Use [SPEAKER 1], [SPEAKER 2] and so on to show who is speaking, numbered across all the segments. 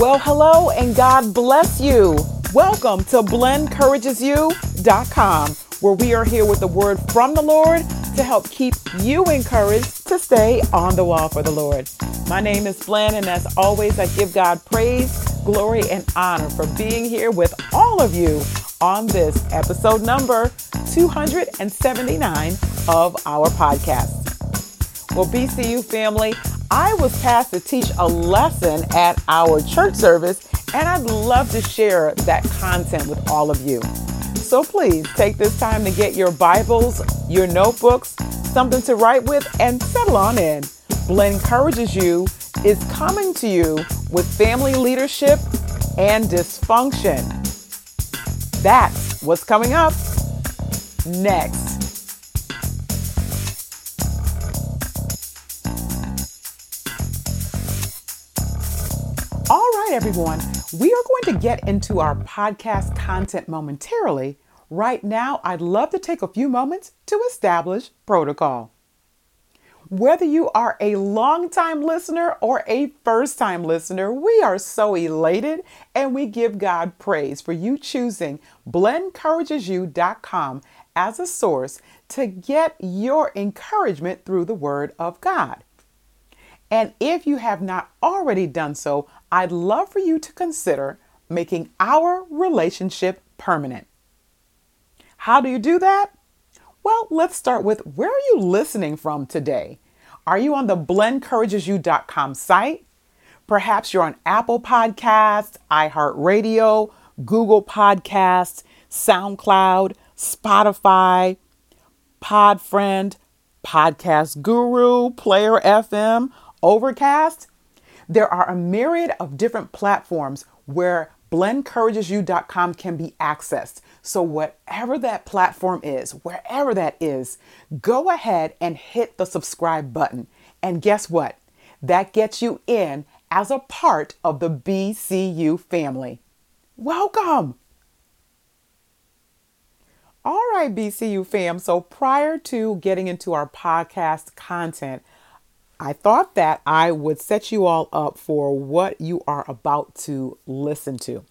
[SPEAKER 1] Well, hello and God bless you. Welcome to blendencouragesyou.com, where we are here with the word from the Lord to help keep you encouraged to stay on the wall for the Lord. My name is Blen, and as always, I give God praise, glory, and honor for being here with all of you on this episode number 279 of our podcast. Well, BCU family, I was tasked to teach a lesson at our church service, and I'd love to share that content with all of you. So please take this time to get your Bibles, your notebooks, something to write with, and settle on in. Blen Encourages You is coming to you with family leadership and dysfunction. That's what's coming up next. Right, everyone, we are going to get into our podcast content momentarily. Right now, I'd love to take a few moments to establish protocol. Whether you are a long-time listener or a first-time listener, we are so elated and we give God praise for you choosing blendencouragesyou.com as a source to get your encouragement through the Word of God. And if you have not already done so, I'd love for you to consider making our relationship permanent. How do you do that? Well, let's start with where are you listening from today? Are you on the blendencouragesyou.com site? Perhaps you're on Apple Podcasts, iHeartRadio, Google Podcasts, SoundCloud, Spotify, Podfriend, Podcast Guru, Player FM, Overcast. There are a myriad of different platforms where blendencouragesyou.com can be accessed. So, whatever that platform is, wherever that is, go ahead and hit the subscribe button. And guess what? That gets you in as a part of the BCU family. Welcome. All right, BCU fam. So, prior to getting into our podcast content, I thought that I would set you all up for what you are about to listen to.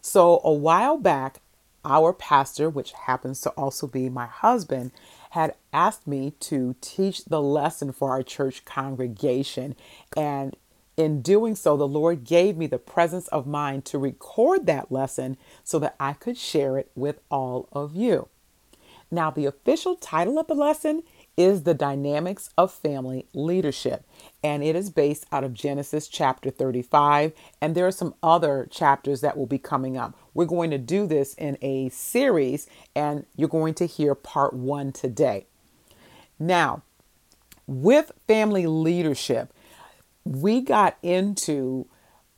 [SPEAKER 1] So, a while back, our pastor, which happens to also be my husband, had asked me to teach the lesson for our church congregation. And in doing so, the Lord gave me the presence of mind to record that lesson so that I could share it with all of you. Now, the official title of the lesson is The Dynamics of Family Leadership. And it is based out of Genesis chapter 35. And there are some other chapters that will be coming up. We're going to do this in a series, and you're going to hear part one today. Now, with family leadership, we got into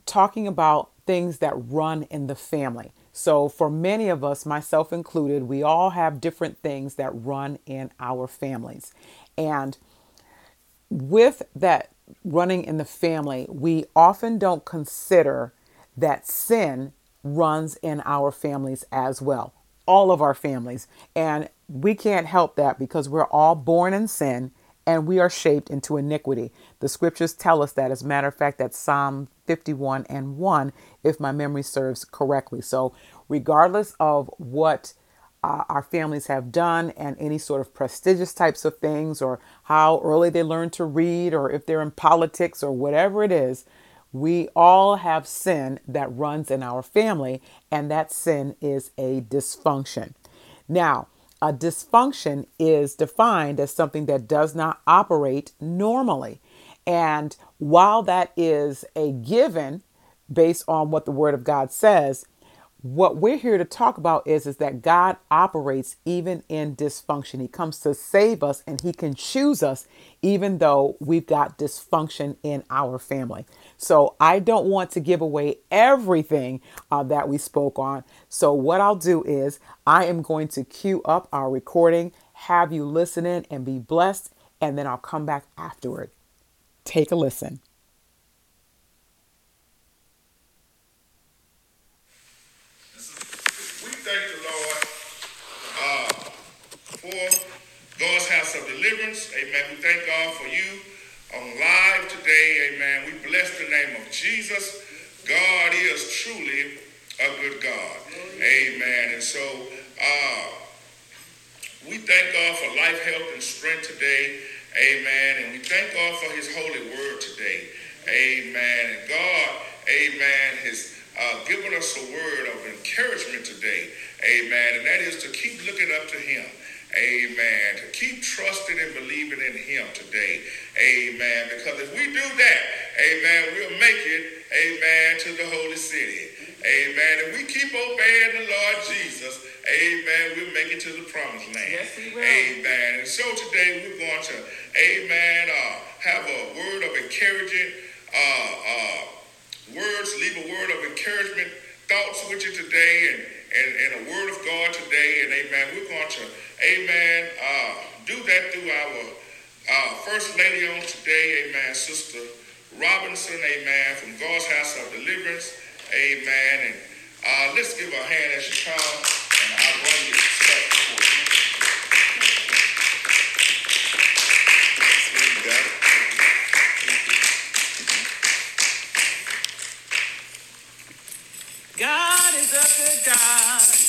[SPEAKER 1] talking about things that run in the family. So, for many of us, myself included, we all have different things that run in our families. And with that running in the family, we often don't consider that sin runs in our families as well, all of our families. And we can't help that because we're all born in sin and we are shaped into iniquity. The scriptures tell us that. As a matter of fact, that Psalm 51 and 1, if my memory serves correctly. So, regardless of what uh, our families have done and any sort of prestigious types of things, or how early they learn to read, or if they're in politics, or whatever it is, we all have sin that runs in our family, and that sin is a dysfunction. Now, a dysfunction is defined as something that does not operate normally. And while that is a given based on what the Word of God says, what we're here to talk about is, is that God operates even in dysfunction. He comes to save us and He can choose us even though we've got dysfunction in our family. So I don't want to give away everything uh, that we spoke on. So what I'll do is I am going to cue up our recording, have you listen in and be blessed, and then I'll come back afterward. Take a listen.
[SPEAKER 2] God's house of deliverance. Amen. We thank God for you on live today. Amen. We bless the name of Jesus. God is truly a good God. Amen. And so uh, we thank God for life, health, and strength today. Amen. And we thank God for his holy word today. Amen. And God, amen, has uh, given us a word of encouragement today. Amen. And that is to keep looking up to him. Amen. To keep trusting and believing in him today. Amen. Because if we do that, amen, we'll make it, amen, to the holy city. Amen. If we keep obeying the Lord Jesus, amen, we'll make it to the promised land.
[SPEAKER 3] Yes, we will.
[SPEAKER 2] Amen. And so today we're going to, amen, uh, have a word of encouragement, uh, uh, words, leave a word of encouragement, thoughts with you today, and, and, and a word of God today. And amen, we're going to, amen, uh, do that through our uh, First Lady on today, amen, Sister Robinson, amen, from God's House of Deliverance, amen. And uh, let's give a hand as she comes, and I'll bring you stuff for you. It?
[SPEAKER 1] God is a good God.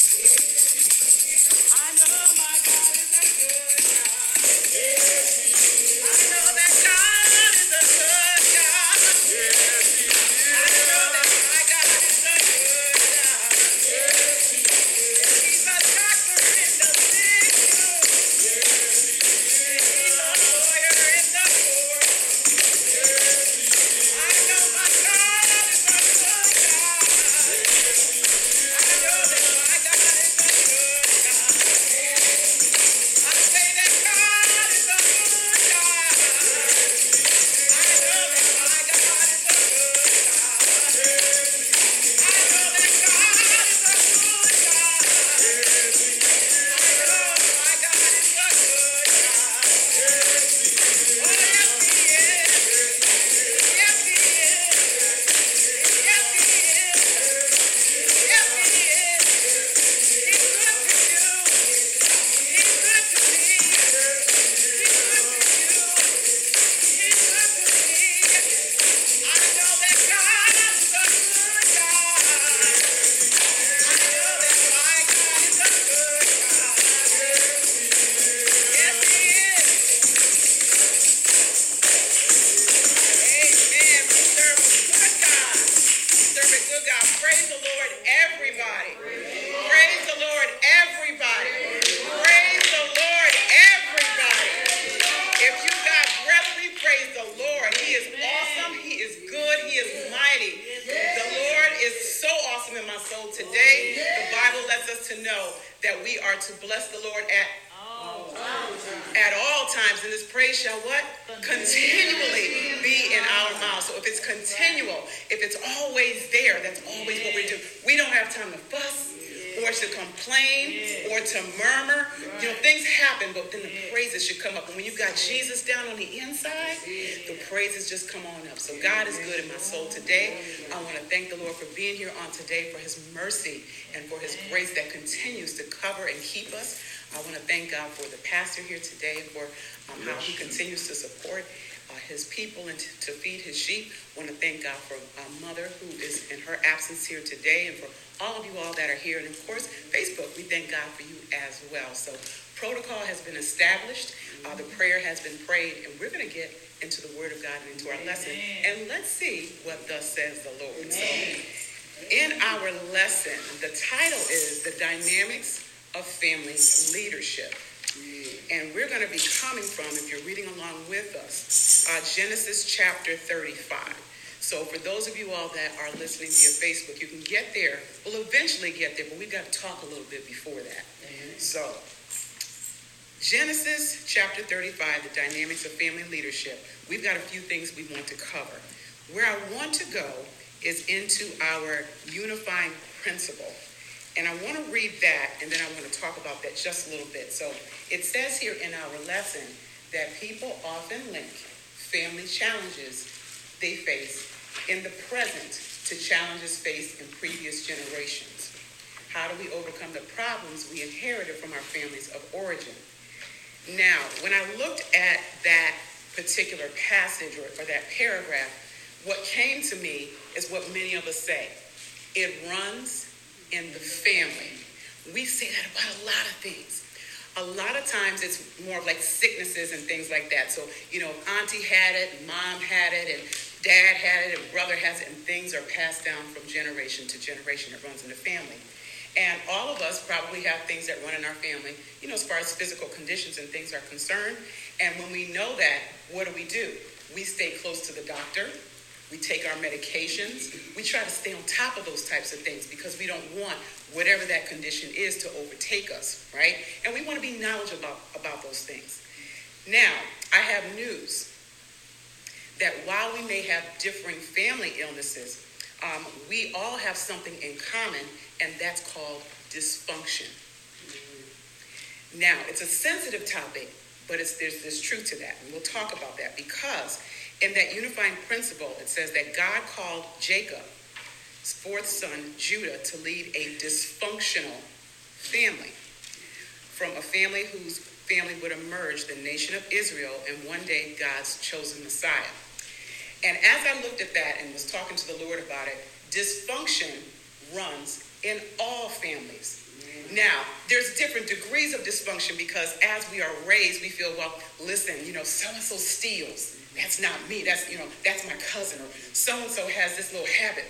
[SPEAKER 1] To murmur. You know, things happen, but then the praises should come up. And when you've got Jesus down on the inside, the praises just come on up. So God is good in my soul today. I want to thank the Lord for being here on today, for his mercy and for his grace that continues to cover and keep us. I want to thank God for the pastor here today for um, how he continues to support uh, his people and to, to feed his sheep. I want to thank God for uh, mother who is in her absence here today and for all of you all that are here. And of course, Facebook, we thank God for you as well. So protocol has been established. Uh, the prayer has been prayed and we're going to get into the word of God and into our lesson. And let's see what thus says the Lord. So in our lesson, the title is The Dynamics of Family Leadership. And we're going to be coming from, if you're reading along with us, uh, Genesis chapter 35. So for those of you all that are listening via Facebook, you can get there. We'll eventually get there, but we've got to talk a little bit before that. So Genesis chapter 35, the dynamics of family leadership. We've got a few things we want to cover. Where I want to go is into our unifying principle. And I want to read that, and then I want to talk about that just a little bit. So it says here in our lesson that people often link family challenges they face in the present to challenges faced in previous generations. How do we overcome the problems we inherited from our families of origin? Now, when I looked at that particular passage or, or that paragraph, what came to me is what many of us say it runs in the family. We say that about a lot of things. A lot of times it's more like sicknesses and things like that. So, you know, auntie had it, mom had it, and dad had it, and brother has it, and things are passed down from generation to generation. It runs in the family. And all of us probably have things that run in our family, you know, as far as physical conditions and things are concerned. And when we know that, what do we do? We stay close to the doctor. We take our medications. We try to stay on top of those types of things because we don't want whatever that condition is to overtake us, right? And we want to be knowledgeable about, about those things. Now, I have news that while we may have differing family illnesses, um, we all have something in common, and that's called dysfunction. Now, it's a sensitive topic, but there's, there's truth to that, and we'll talk about that because in that unifying principle, it says that God called Jacob, his fourth son, Judah, to lead a dysfunctional family. From a family whose family would emerge, the nation of Israel, and one day God's chosen Messiah. And as I looked at that and was talking to the Lord about it, dysfunction runs in all families. Now, there's different degrees of dysfunction because as we are raised, we feel, well, listen, you know, so and so steals. That's not me. That's, you know, that's my cousin. Or so and so has this little habit,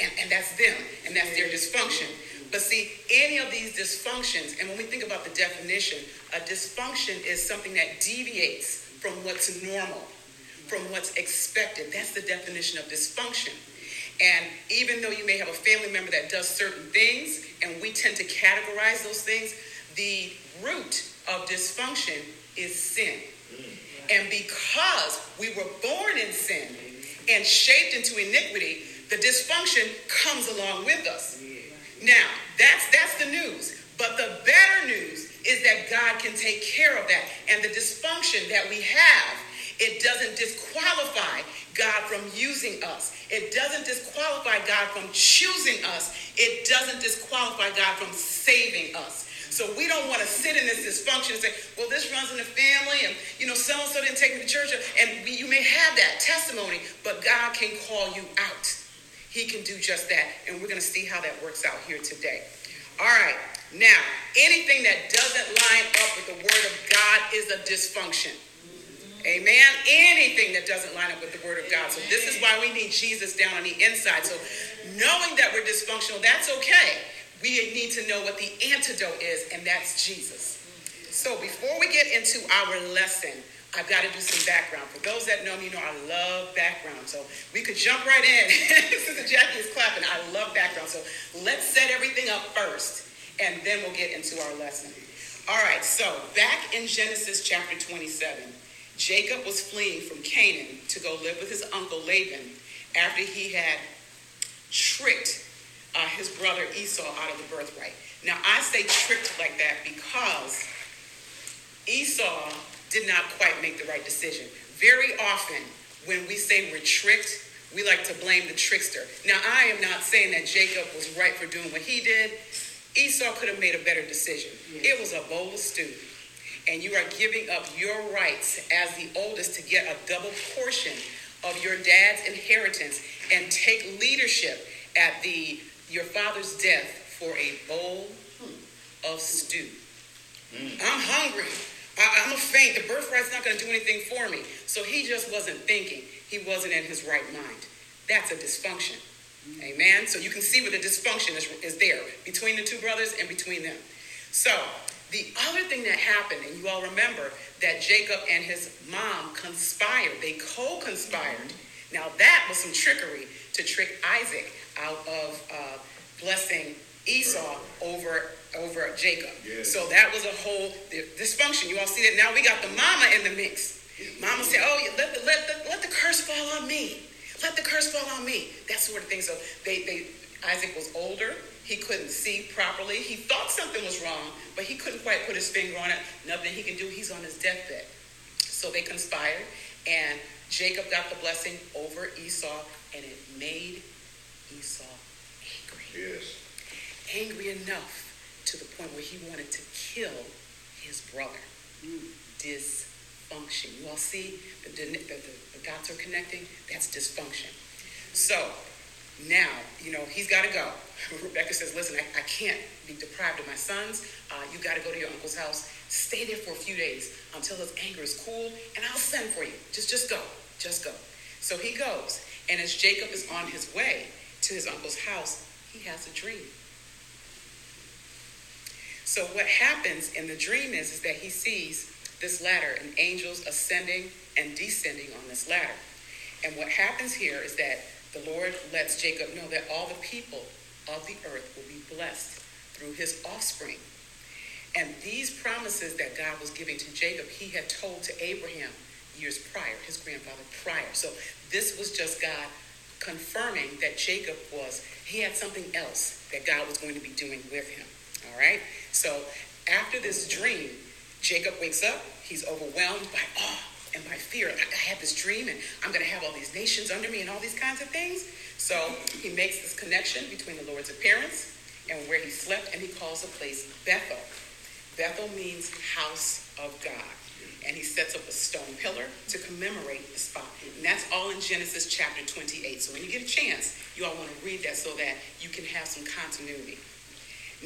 [SPEAKER 1] and, and that's them, and that's their dysfunction. But see, any of these dysfunctions, and when we think about the definition, a dysfunction is something that deviates from what's normal, from what's expected. That's the definition of dysfunction. And even though you may have a family member that does certain things, and we tend to categorize those things, the root of dysfunction is sin. And because we were born in sin and shaped into iniquity, the dysfunction comes along with us. Now, that's that's the news. But the better news is that God can take care of that. And the dysfunction that we have, it doesn't disqualify God from using us. It doesn't disqualify God from choosing us. It doesn't disqualify God from saving us. So we don't want to sit in this dysfunction and say, well, this runs in the family, and you know, so and so didn't take me to church. And we, you may have that testimony, but God can call you out. He can do just that. And we're going to see how that works out here today. All right. Now, anything that doesn't line up with the word of God is a dysfunction. Amen. Anything that doesn't line up with the word of God. So this is why we need Jesus down on the inside. So knowing that we're dysfunctional, that's okay we need to know what the antidote is, and that's Jesus. So before we get into our lesson, I've got to do some background. For those that know me, you know I love background. So we could jump right in. Sister Jackie is clapping. I love background. So let's set everything up first, and then we'll get into our lesson. All right, so back in Genesis chapter 27, Jacob was fleeing from Canaan to go live with his uncle Laban after he had tricked uh, his brother Esau out of the birthright. Now, I say tricked like that because Esau did not quite make the right decision. Very often, when we say we're tricked, we like to blame the trickster. Now, I am not saying that Jacob was right for doing what he did. Esau could have made a better decision. Yes. It was a bowl of stew. And you are giving up your rights as the oldest to get a double portion of your dad's inheritance and take leadership at the your father's death for a bowl of stew. Mm. I'm hungry. I, am a faint. The birthright's not going to do anything for me. So he just wasn't thinking. He wasn't in his right mind. That's a dysfunction. Mm. Amen. So you can see where the dysfunction is, is there between the two brothers and between them. So the other thing that happened, and you all remember that Jacob and his mom conspired. They co-conspired. Now that was some trickery to trick Isaac out of uh, blessing Esau over over Jacob. Yes. So that was a whole dysfunction. You all see that now we got the mama in the mix. Mama said, "Oh, let the, let the, let the curse fall on me. Let the curse fall on me." That sort of thing. So they they Isaac was older. He couldn't see properly. He thought something was wrong, but he couldn't quite put his finger on it. Nothing he can do. He's on his deathbed. So they conspired, and Jacob got the blessing over Esau, and it made Esau angry.
[SPEAKER 2] Yes.
[SPEAKER 1] Angry enough to the point where he wanted to kill his brother. Mm. Dysfunction. You all see the, the, the, the dots are connecting? That's dysfunction. So now, you know, he's got to go. Rebecca says, listen, I, I can't be deprived of my sons. Uh, you got to go to your uncle's house. Stay there for a few days until his anger is cool, and I'll send for you. Just, just go. Just go. So he goes. And as Jacob is on his way to his uncle's house, he has a dream. So what happens in the dream is, is that he sees this ladder and angels ascending and descending on this ladder. And what happens here is that the Lord lets Jacob know that all the people of the earth will be blessed through his offspring. And these promises that God was giving to Jacob, he had told to Abraham years prior, his grandfather prior. So this was just God confirming that Jacob was, he had something else that God was going to be doing with him. All right? So after this dream, Jacob wakes up, he's overwhelmed by awe and by fear. I have this dream and I'm going to have all these nations under me and all these kinds of things. So he makes this connection between the Lord's appearance and where he slept, and he calls the place Bethel. Bethel means house of God. And he sets up a stone pillar to commemorate the spot. And that's all in Genesis chapter 28. So when you get a chance, you all want to read that so that you can have some continuity.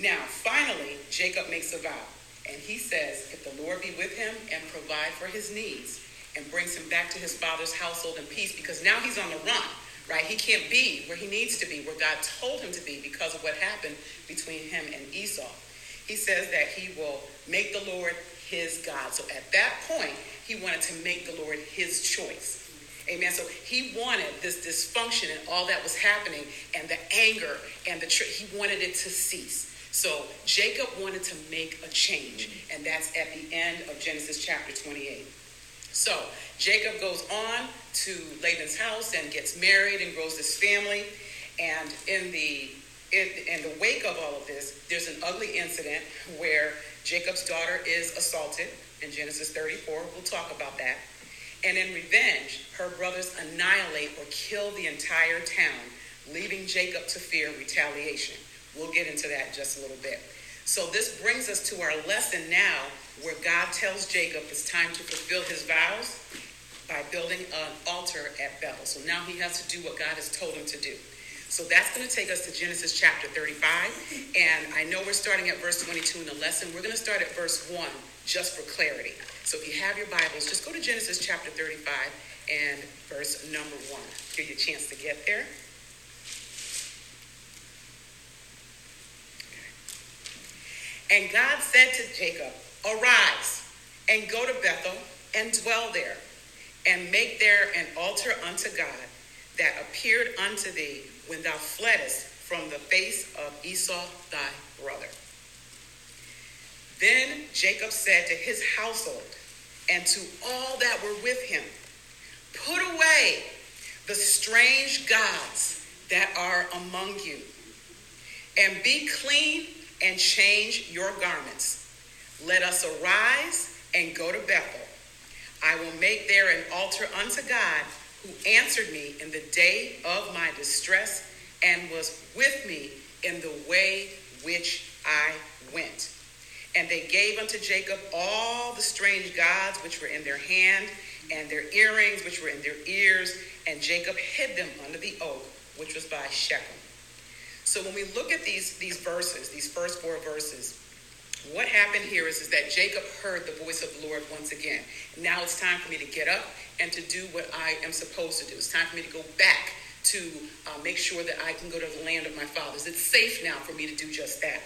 [SPEAKER 1] Now, finally, Jacob makes a vow. And he says, if the Lord be with him and provide for his needs and brings him back to his father's household in peace, because now he's on the run, right? He can't be where he needs to be, where God told him to be because of what happened between him and Esau. He says that he will make the Lord his God. So at that point, he wanted to make the Lord his choice. Amen. So he wanted this dysfunction and all that was happening and the anger and the tr- he wanted it to cease. So Jacob wanted to make a change, and that's at the end of Genesis chapter 28. So Jacob goes on to Laban's house and gets married and grows this family. And in the in, in the wake of all of this, there's an ugly incident where Jacob's daughter is assaulted in Genesis 34. We'll talk about that. And in revenge, her brothers annihilate or kill the entire town, leaving Jacob to fear retaliation. We'll get into that in just a little bit. So this brings us to our lesson now where God tells Jacob it's time to fulfill his vows by building an altar at Bethel. So now he has to do what God has told him to do. So that's going to take us to Genesis chapter 35. And I know we're starting at verse 22 in the lesson. We're going to start at verse 1 just for clarity. So if you have your Bibles, just go to Genesis chapter 35 and verse number 1. Give you a chance to get there. And God said to Jacob, Arise and go to Bethel and dwell there, and make there an altar unto God that appeared unto thee when thou fleddest from the face of Esau thy brother. Then Jacob said to his household and to all that were with him, Put away the strange gods that are among you, and be clean and change your garments. Let us arise and go to Bethel. I will make there an altar unto God who answered me in the day of my distress and was with me in the way which I went. And they gave unto Jacob all the strange gods which were in their hand, and their earrings which were in their ears, and Jacob hid them under the oak which was by Shechem. So when we look at these, these verses, these first four verses, what happened here is, is that Jacob heard the voice of the Lord once again. Now it's time for me to get up and to do what I am supposed to do. It's time for me to go back to uh, make sure that I can go to the land of my fathers. It's safe now for me to do just that.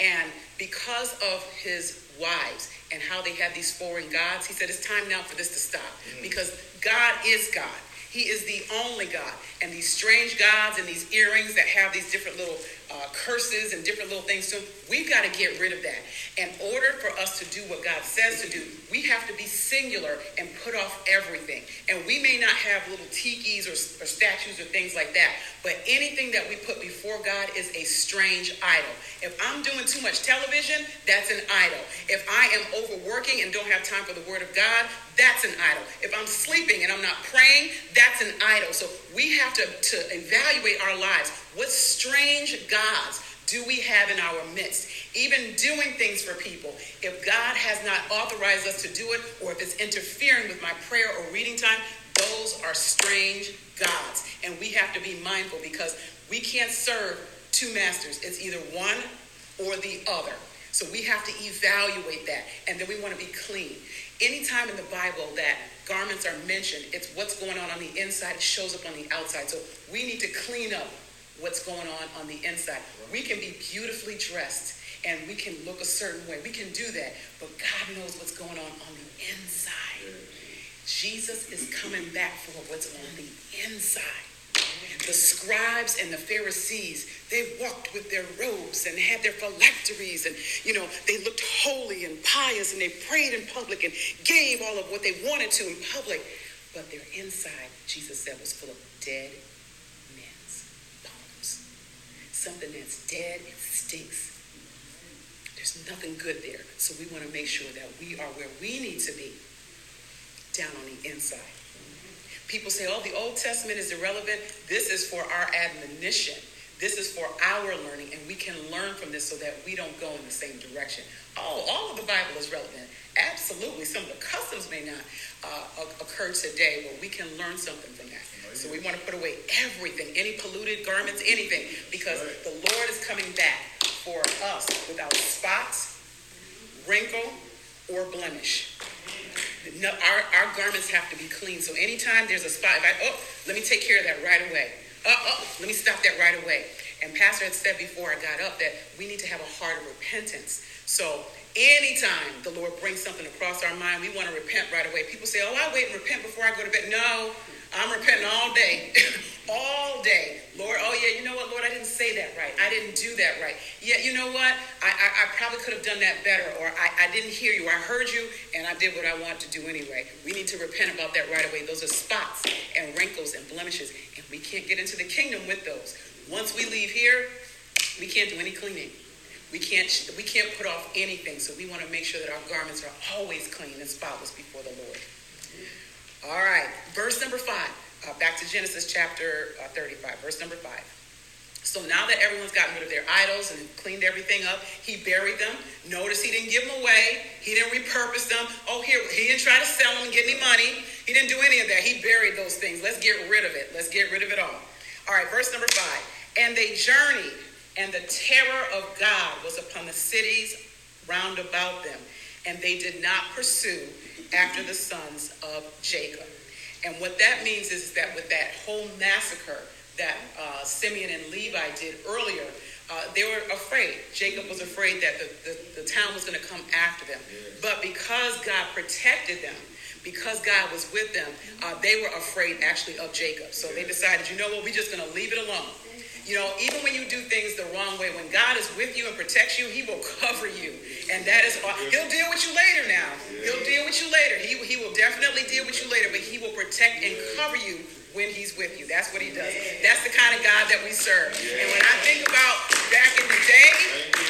[SPEAKER 1] And because of his wives and how they had these foreign gods, he said, It's time now for this to stop mm-hmm. because God is God. He is the only God. And these strange gods and these earrings that have these different little uh, curses and different little things them, we've got to get rid of that. In order for us to do what God says to do, we have to be singular and put off everything. And we may not have little tikis or, or statues or things like that, but anything that we put before God is a strange idol. If I'm doing too much television, that's an idol. If I am overworking and don't have time for the Word of God, that's an idol. If I'm sleeping and I'm not praying, that's an idol. So we have to, to evaluate our lives. What strange gods do we have in our midst? Even doing things for people. If God has not authorized us to do it, or if it's interfering with my prayer or reading time, Those are strange gods. And we have to be mindful because we can't serve two masters. It's either one or the other. So we have to evaluate that. And then we want to be clean. Anytime in the Bible that garments are mentioned, it's what's going on on the inside, it shows up on the outside. So we need to clean up what's going on on the inside. We can be beautifully dressed and we can look a certain way. We can do that, but God knows what's going on on the inside. Jesus is coming back for what's on the inside. The scribes and the Pharisees, they walked with their robes and had their phylacteries, and you know, they looked holy and pious, and they prayed in public and gave all of what they wanted to in public. But their inside, Jesus said, was full of dead Something that's dead, it stinks. There's nothing good there. So we want to make sure that we are where we need to be down on the inside. People say, oh, the Old Testament is irrelevant. This is for our admonition. This is for our learning, and we can learn from this so that we don't go in the same direction. Oh, all of the Bible is relevant. Absolutely. Some of the customs may not uh, occur today, but we can learn something from that. So we want to put away everything, any polluted garments, anything, because the Lord is coming back for us without spots, wrinkle, or blemish. No, our, our garments have to be clean. So anytime there's a spot, if I, oh, let me take care of that right away. Oh, oh, let me stop that right away. And Pastor had said before I got up that we need to have a heart of repentance. So anytime the Lord brings something across our mind, we want to repent right away. People say, oh, I wait and repent before I go to bed. No, I'm repenting all day. all day. Lord, oh yeah, you know what, Lord, I didn't say that right. I didn't do that right. Yeah, you know what? I, I, I probably could have done that better, or I, I didn't hear you. I heard you, and I did what I wanted to do anyway. We need to repent about that right away. Those are spots and wrinkles and blemishes, and we can't get into the kingdom with those. Once we leave here, we can't do any cleaning. We can't we can't put off anything. So we want to make sure that our garments are always clean and spotless before the Lord. All right, verse number five. Uh, back to Genesis chapter uh, 35, verse number five. So now that everyone's gotten rid of their idols and cleaned everything up, he buried them. Notice he didn't give them away. He didn't repurpose them. Oh, here, he didn't try to sell them and get any money. He didn't do any of that. He buried those things. Let's get rid of it. Let's get rid of it all. All right, verse number five. And they journeyed, and the terror of God was upon the cities round about them, and they did not pursue after the sons of Jacob. And what that means is that with that whole massacre that uh, Simeon and Levi did earlier, uh, they were afraid. Jacob was afraid that the, the, the town was going to come after them. But because God protected them, because God was with them, uh, they were afraid actually of Jacob. So they decided, you know what, we're just going to leave it alone. You know, even when you do things the wrong way, when God is with you and protects you, He will cover you. And that is all. He'll deal with you later now. He'll deal with you later. He, he will definitely deal with you later, but He will protect and cover you when He's with you. That's what He does. That's the kind of God that we serve. And when I think about back in the day,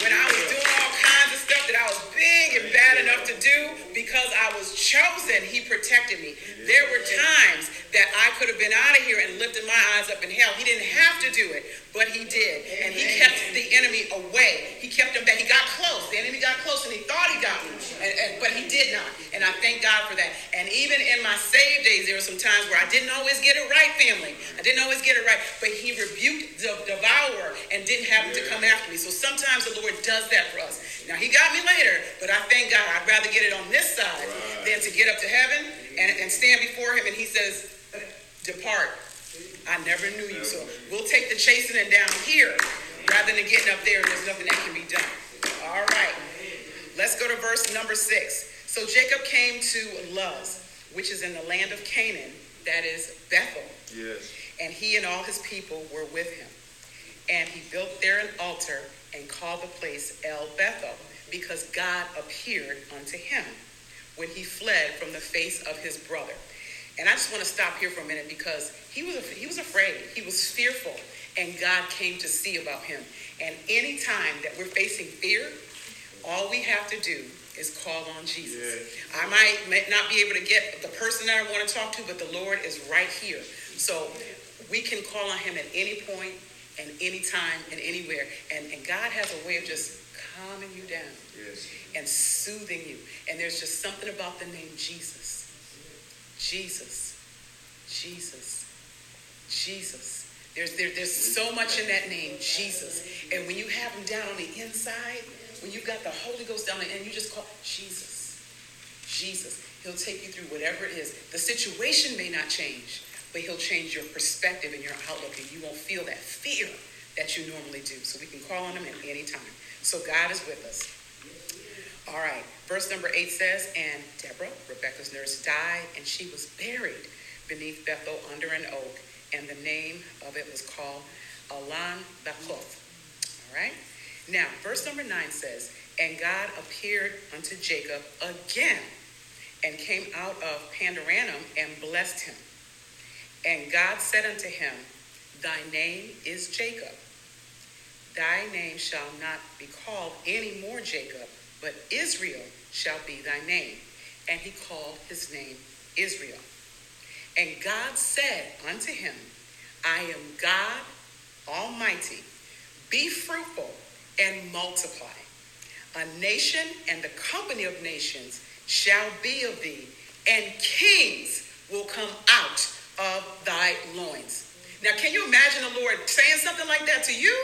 [SPEAKER 1] when I was doing all kinds stuff that I was big and bad enough to do, because I was chosen, He protected me. There were times that I could have been out of here and lifted my eyes up in hell. He didn't have to do it, but he did. And he kept the enemy away. He kept him back. He got close. The enemy got close and he thought he got me, and, and, but he did not. And I thank God for that. And even in my saved days, there were some times where I didn't always get it right, family. I didn't always get it right, but he rebuked the devourer and didn't have him to come after me. So sometimes the Lord does that for us. Now, he got me later, but I thank God. I'd rather get it on this side right. than to get up to heaven and, and stand before him and he says, Depart I never knew you. So we'll take the chastening down here rather than getting up there and there's nothing that can be done. All right. Let's go to verse number six. So Jacob came to Luz, which is in the land of Canaan, that is Bethel. Yes. And he and all his people were with him. And he built there an altar and called the place El Bethel, because God appeared unto him when he fled from the face of his brother. And I just want to stop here for a minute because he was he was afraid. He was fearful, and God came to see about him. And any time that we're facing fear, all we have to do is call on Jesus. Yeah. I might not be able to get the person that I want to talk to, but the Lord is right here. So we can call on him at any point and any time and anywhere. And, and God has a way of just calming you down yes. and soothing you. And there's just something about the name Jesus Jesus. Jesus. Jesus. There's, there, there's so much in that name, Jesus. And when you have him down on the inside, when you've got the Holy Ghost down there and you just call Jesus, Jesus, he'll take you through whatever it is. The situation may not change, but he'll change your perspective and your outlook, and you won't feel that fear that you normally do. So we can call on him at any time. So God is with us. All right, verse number eight says, And Deborah, Rebecca's nurse, died, and she was buried beneath Bethel under an oak, and the name of it was called Allon Bachuth. All right? Now, verse number nine says, And God appeared unto Jacob again, and came out of Padanaram and blessed him. And God said unto him, Thy name is Jacob. Thy name shall not be called any more Jacob, but Israel shall be thy name. And he called his name Israel. And God said unto him, I am God Almighty. Be fruitful and multiply. A nation and the company of nations shall be of thee, and kings will come out of thy loins. Now, can you imagine the Lord saying something like that to you?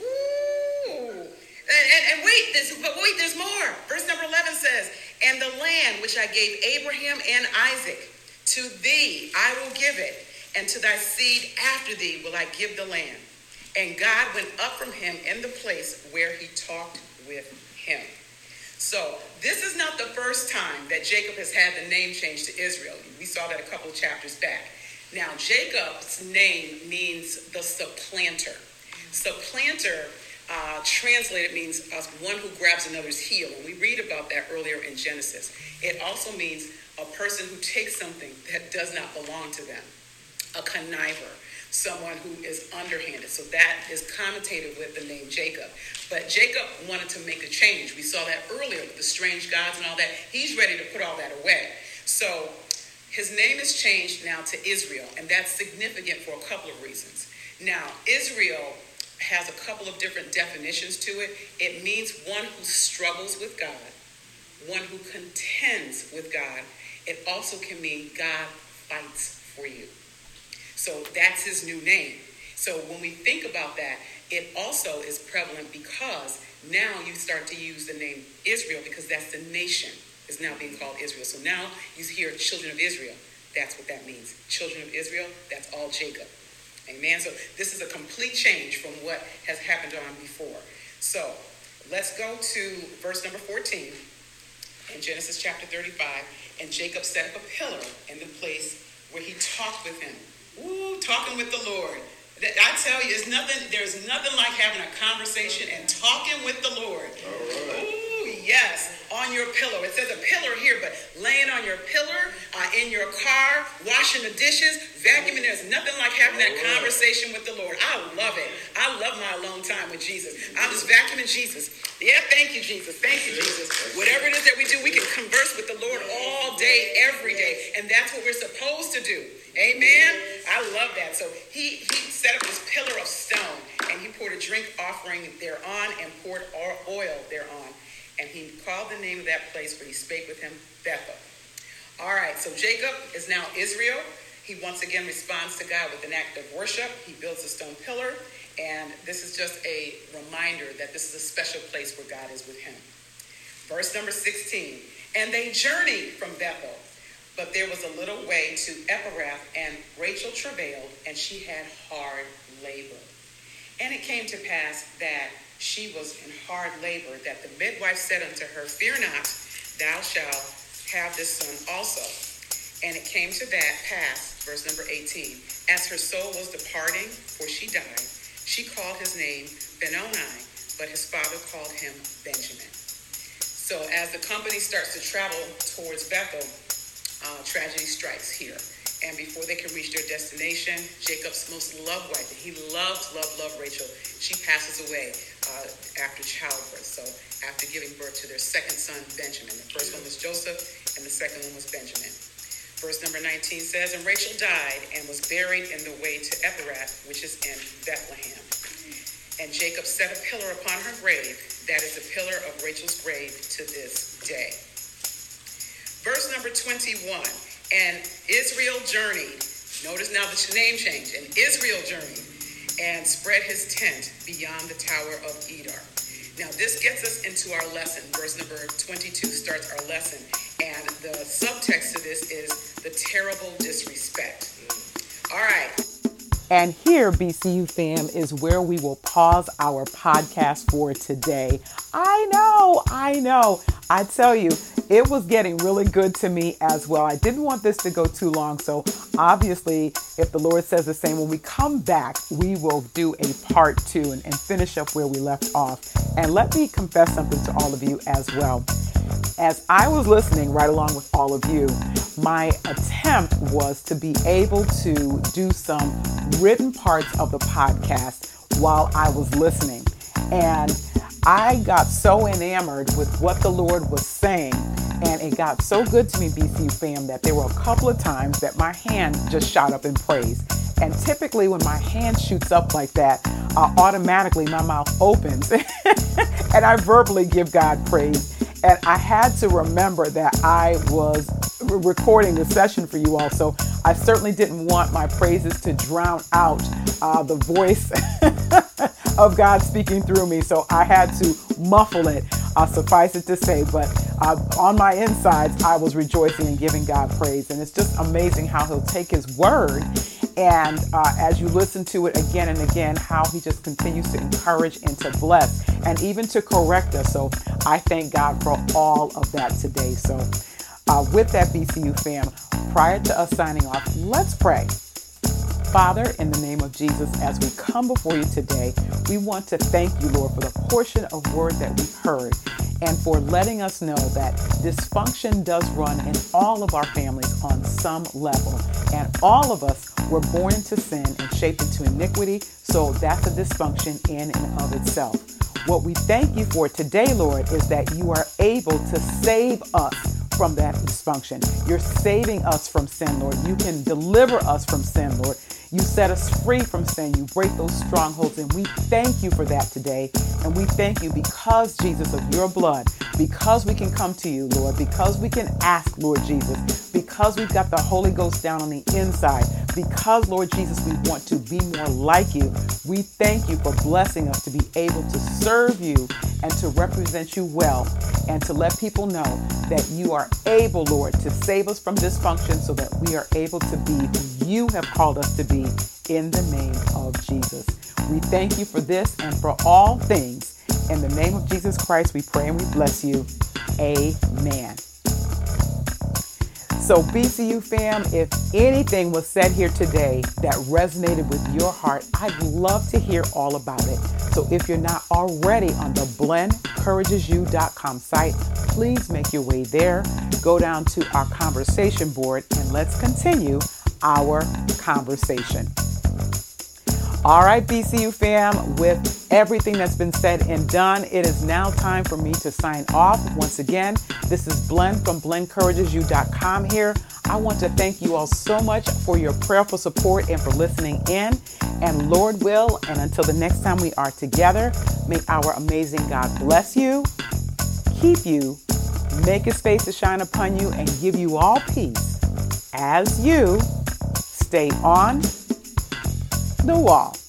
[SPEAKER 1] Ooh. And, and, and wait, there's, but wait, there's more. Verse number 11 says, And the land which I gave Abraham and Isaac, to thee I will give it, and to thy seed after thee will I give the land. And God went up from him in the place where he talked with him. So, this is not the first time that Jacob has had the name changed to Israel. We saw that a couple of chapters back. Now, Jacob's name means the supplanter. Supplanter, uh, translated, means uh, one who grabs another's heel. We read about that earlier in Genesis. It also means a person who takes something that does not belong to them, a conniver, someone who is underhanded. So that is connotated with the name Jacob. But Jacob wanted to make a change. We saw that earlier with the strange gods and all that. He's ready to put all that away. So his name is changed now to Israel, and that's significant for a couple of reasons. Now, Israel has a couple of different definitions to it. It means one who struggles with God, one who contends with God. It also can mean God fights for you. So that's his new name. So when we think about that, it also is prevalent because now you start to use the name Israel because that's the nation is now being called Israel. So now you hear children of Israel. That's what that means. Children of Israel, that's all Jacob. Amen. So this is a complete change from what has happened on before. So let's go to verse number 14 in Genesis chapter 35. And Jacob set up a pillar in the place where he talked with him. Ooh, talking with the Lord. I tell you, it's nothing, there's nothing like having a conversation and talking with the Lord. Ooh, yes on your pillow. It says a pillar here, but laying on your pillar, uh, in your car, washing the dishes, vacuuming. There's nothing like having that conversation with the Lord. I love it. I love my alone time with Jesus. I'm just vacuuming Jesus. Yeah, thank you, Jesus. Thank you, Jesus. Whatever it is that we do, we can converse with the Lord all day, every day. And that's what we're supposed to do. Amen. I love that. So he, he set up this pillar of stone and he poured a drink offering thereon and poured oil thereon and he called the name of that place where he spake with him Bethel. All right, so Jacob is now Israel. He once again responds to God with an act of worship. He builds a stone pillar, and this is just a reminder that this is a special place where God is with him. Verse number 16 And they journeyed from Bethel, but there was a little way to Ephrath, and Rachel travailed, and she had hard labor. And it came to pass that she was in hard labor, that the midwife said unto her, Fear not, thou shalt have this son also. And it came to that pass, verse number 18, as her soul was departing, for she died, she called his name Benoni, but his father called him Benjamin. So as the company starts to travel towards Bethel, uh, tragedy strikes here. And before they can reach their destination, Jacob's most loved wife, and he loved, loved, loved Rachel, she passes away uh, after childbirth. So after giving birth to their second son, Benjamin. The first one was Joseph, and the second one was Benjamin. Verse number 19 says, And Rachel died and was buried in the way to Ephrath, which is in Bethlehem. And Jacob set a pillar upon her grave. That is the pillar of Rachel's grave to this day. Verse number 21 and Israel journeyed
[SPEAKER 4] Notice now your name changed. And Israel journeyed and spread his tent beyond the tower of Edar. Now, this gets us into our lesson. Verse number 22 starts our lesson. And the subtext to this is the terrible disrespect. All right.
[SPEAKER 1] And here, BCU fam, is where we will pause our podcast for today. I know, I know. I tell you, it was getting really good to me as well. I didn't want this to go too long. So, obviously, if the Lord says the same, when we come back, we will do a part two and, and finish up where we left off. And let me confess something to all of you as well. As I was listening right along with all of you, my attempt was to be able to do some written parts of the podcast while I was listening. And I got so enamored with what the Lord was saying, and it got so good to me, BC fam, that there were a couple of times that my hand just shot up in praise. And typically, when my hand shoots up like that, uh, automatically my mouth opens and I verbally give God praise. And I had to remember that I was recording the session for you all. So I certainly didn't want my praises to drown out uh, the voice of God speaking through me. So I had to muffle it, uh, suffice it to say. But uh, on my insides, I was rejoicing and giving God praise. And it's just amazing how He'll take His word and uh, as you listen to it again and again, how he just continues to encourage and to bless and even to correct us. So I thank God for all of that today. So, uh, with that, BCU fam, prior to us signing off, let's pray. Father, in the name of Jesus, as we come before you today, we want to thank you, Lord, for the portion of word that we've heard and for letting us know that dysfunction does run in all of our families on some level. And all of us were born into sin and shaped into iniquity, so that's a dysfunction in and of itself. What we thank you for today, Lord, is that you are able to save us from that dysfunction. You're saving us from sin, Lord. You can deliver us from sin, Lord. You set us free from sin. You break those strongholds. And we thank you for that today. And we thank you because, Jesus, of your blood, because we can come to you, Lord, because we can ask, Lord Jesus, because we've got the Holy Ghost down on the inside, because, Lord Jesus, we want to be more like you. We thank you for blessing us to be able to serve you and to represent you well and to let people know that you are able, Lord, to save us from dysfunction so that we are able to be who you have called us to be in the name of Jesus. We thank you for this and for all things. In the name of Jesus Christ, we pray and we bless you. Amen. So, BCU fam, if anything was said here today that resonated with your heart, I'd love to hear all about it. So, if you're not already on the blenencouragesyou.com site, please make your way there. Go down to our conversation board and let's continue our conversation. All right, BCU fam, with everything that's been said and done, it is now time for me to sign off. Once again, this is Blend from blenencouragesyou.com here. I want to thank you all so much for your prayerful support and for listening in. And Lord will, and until the next time we are together, may our amazing God bless you, keep you, make his face to shine upon you, and give you all peace as you stay on the wall.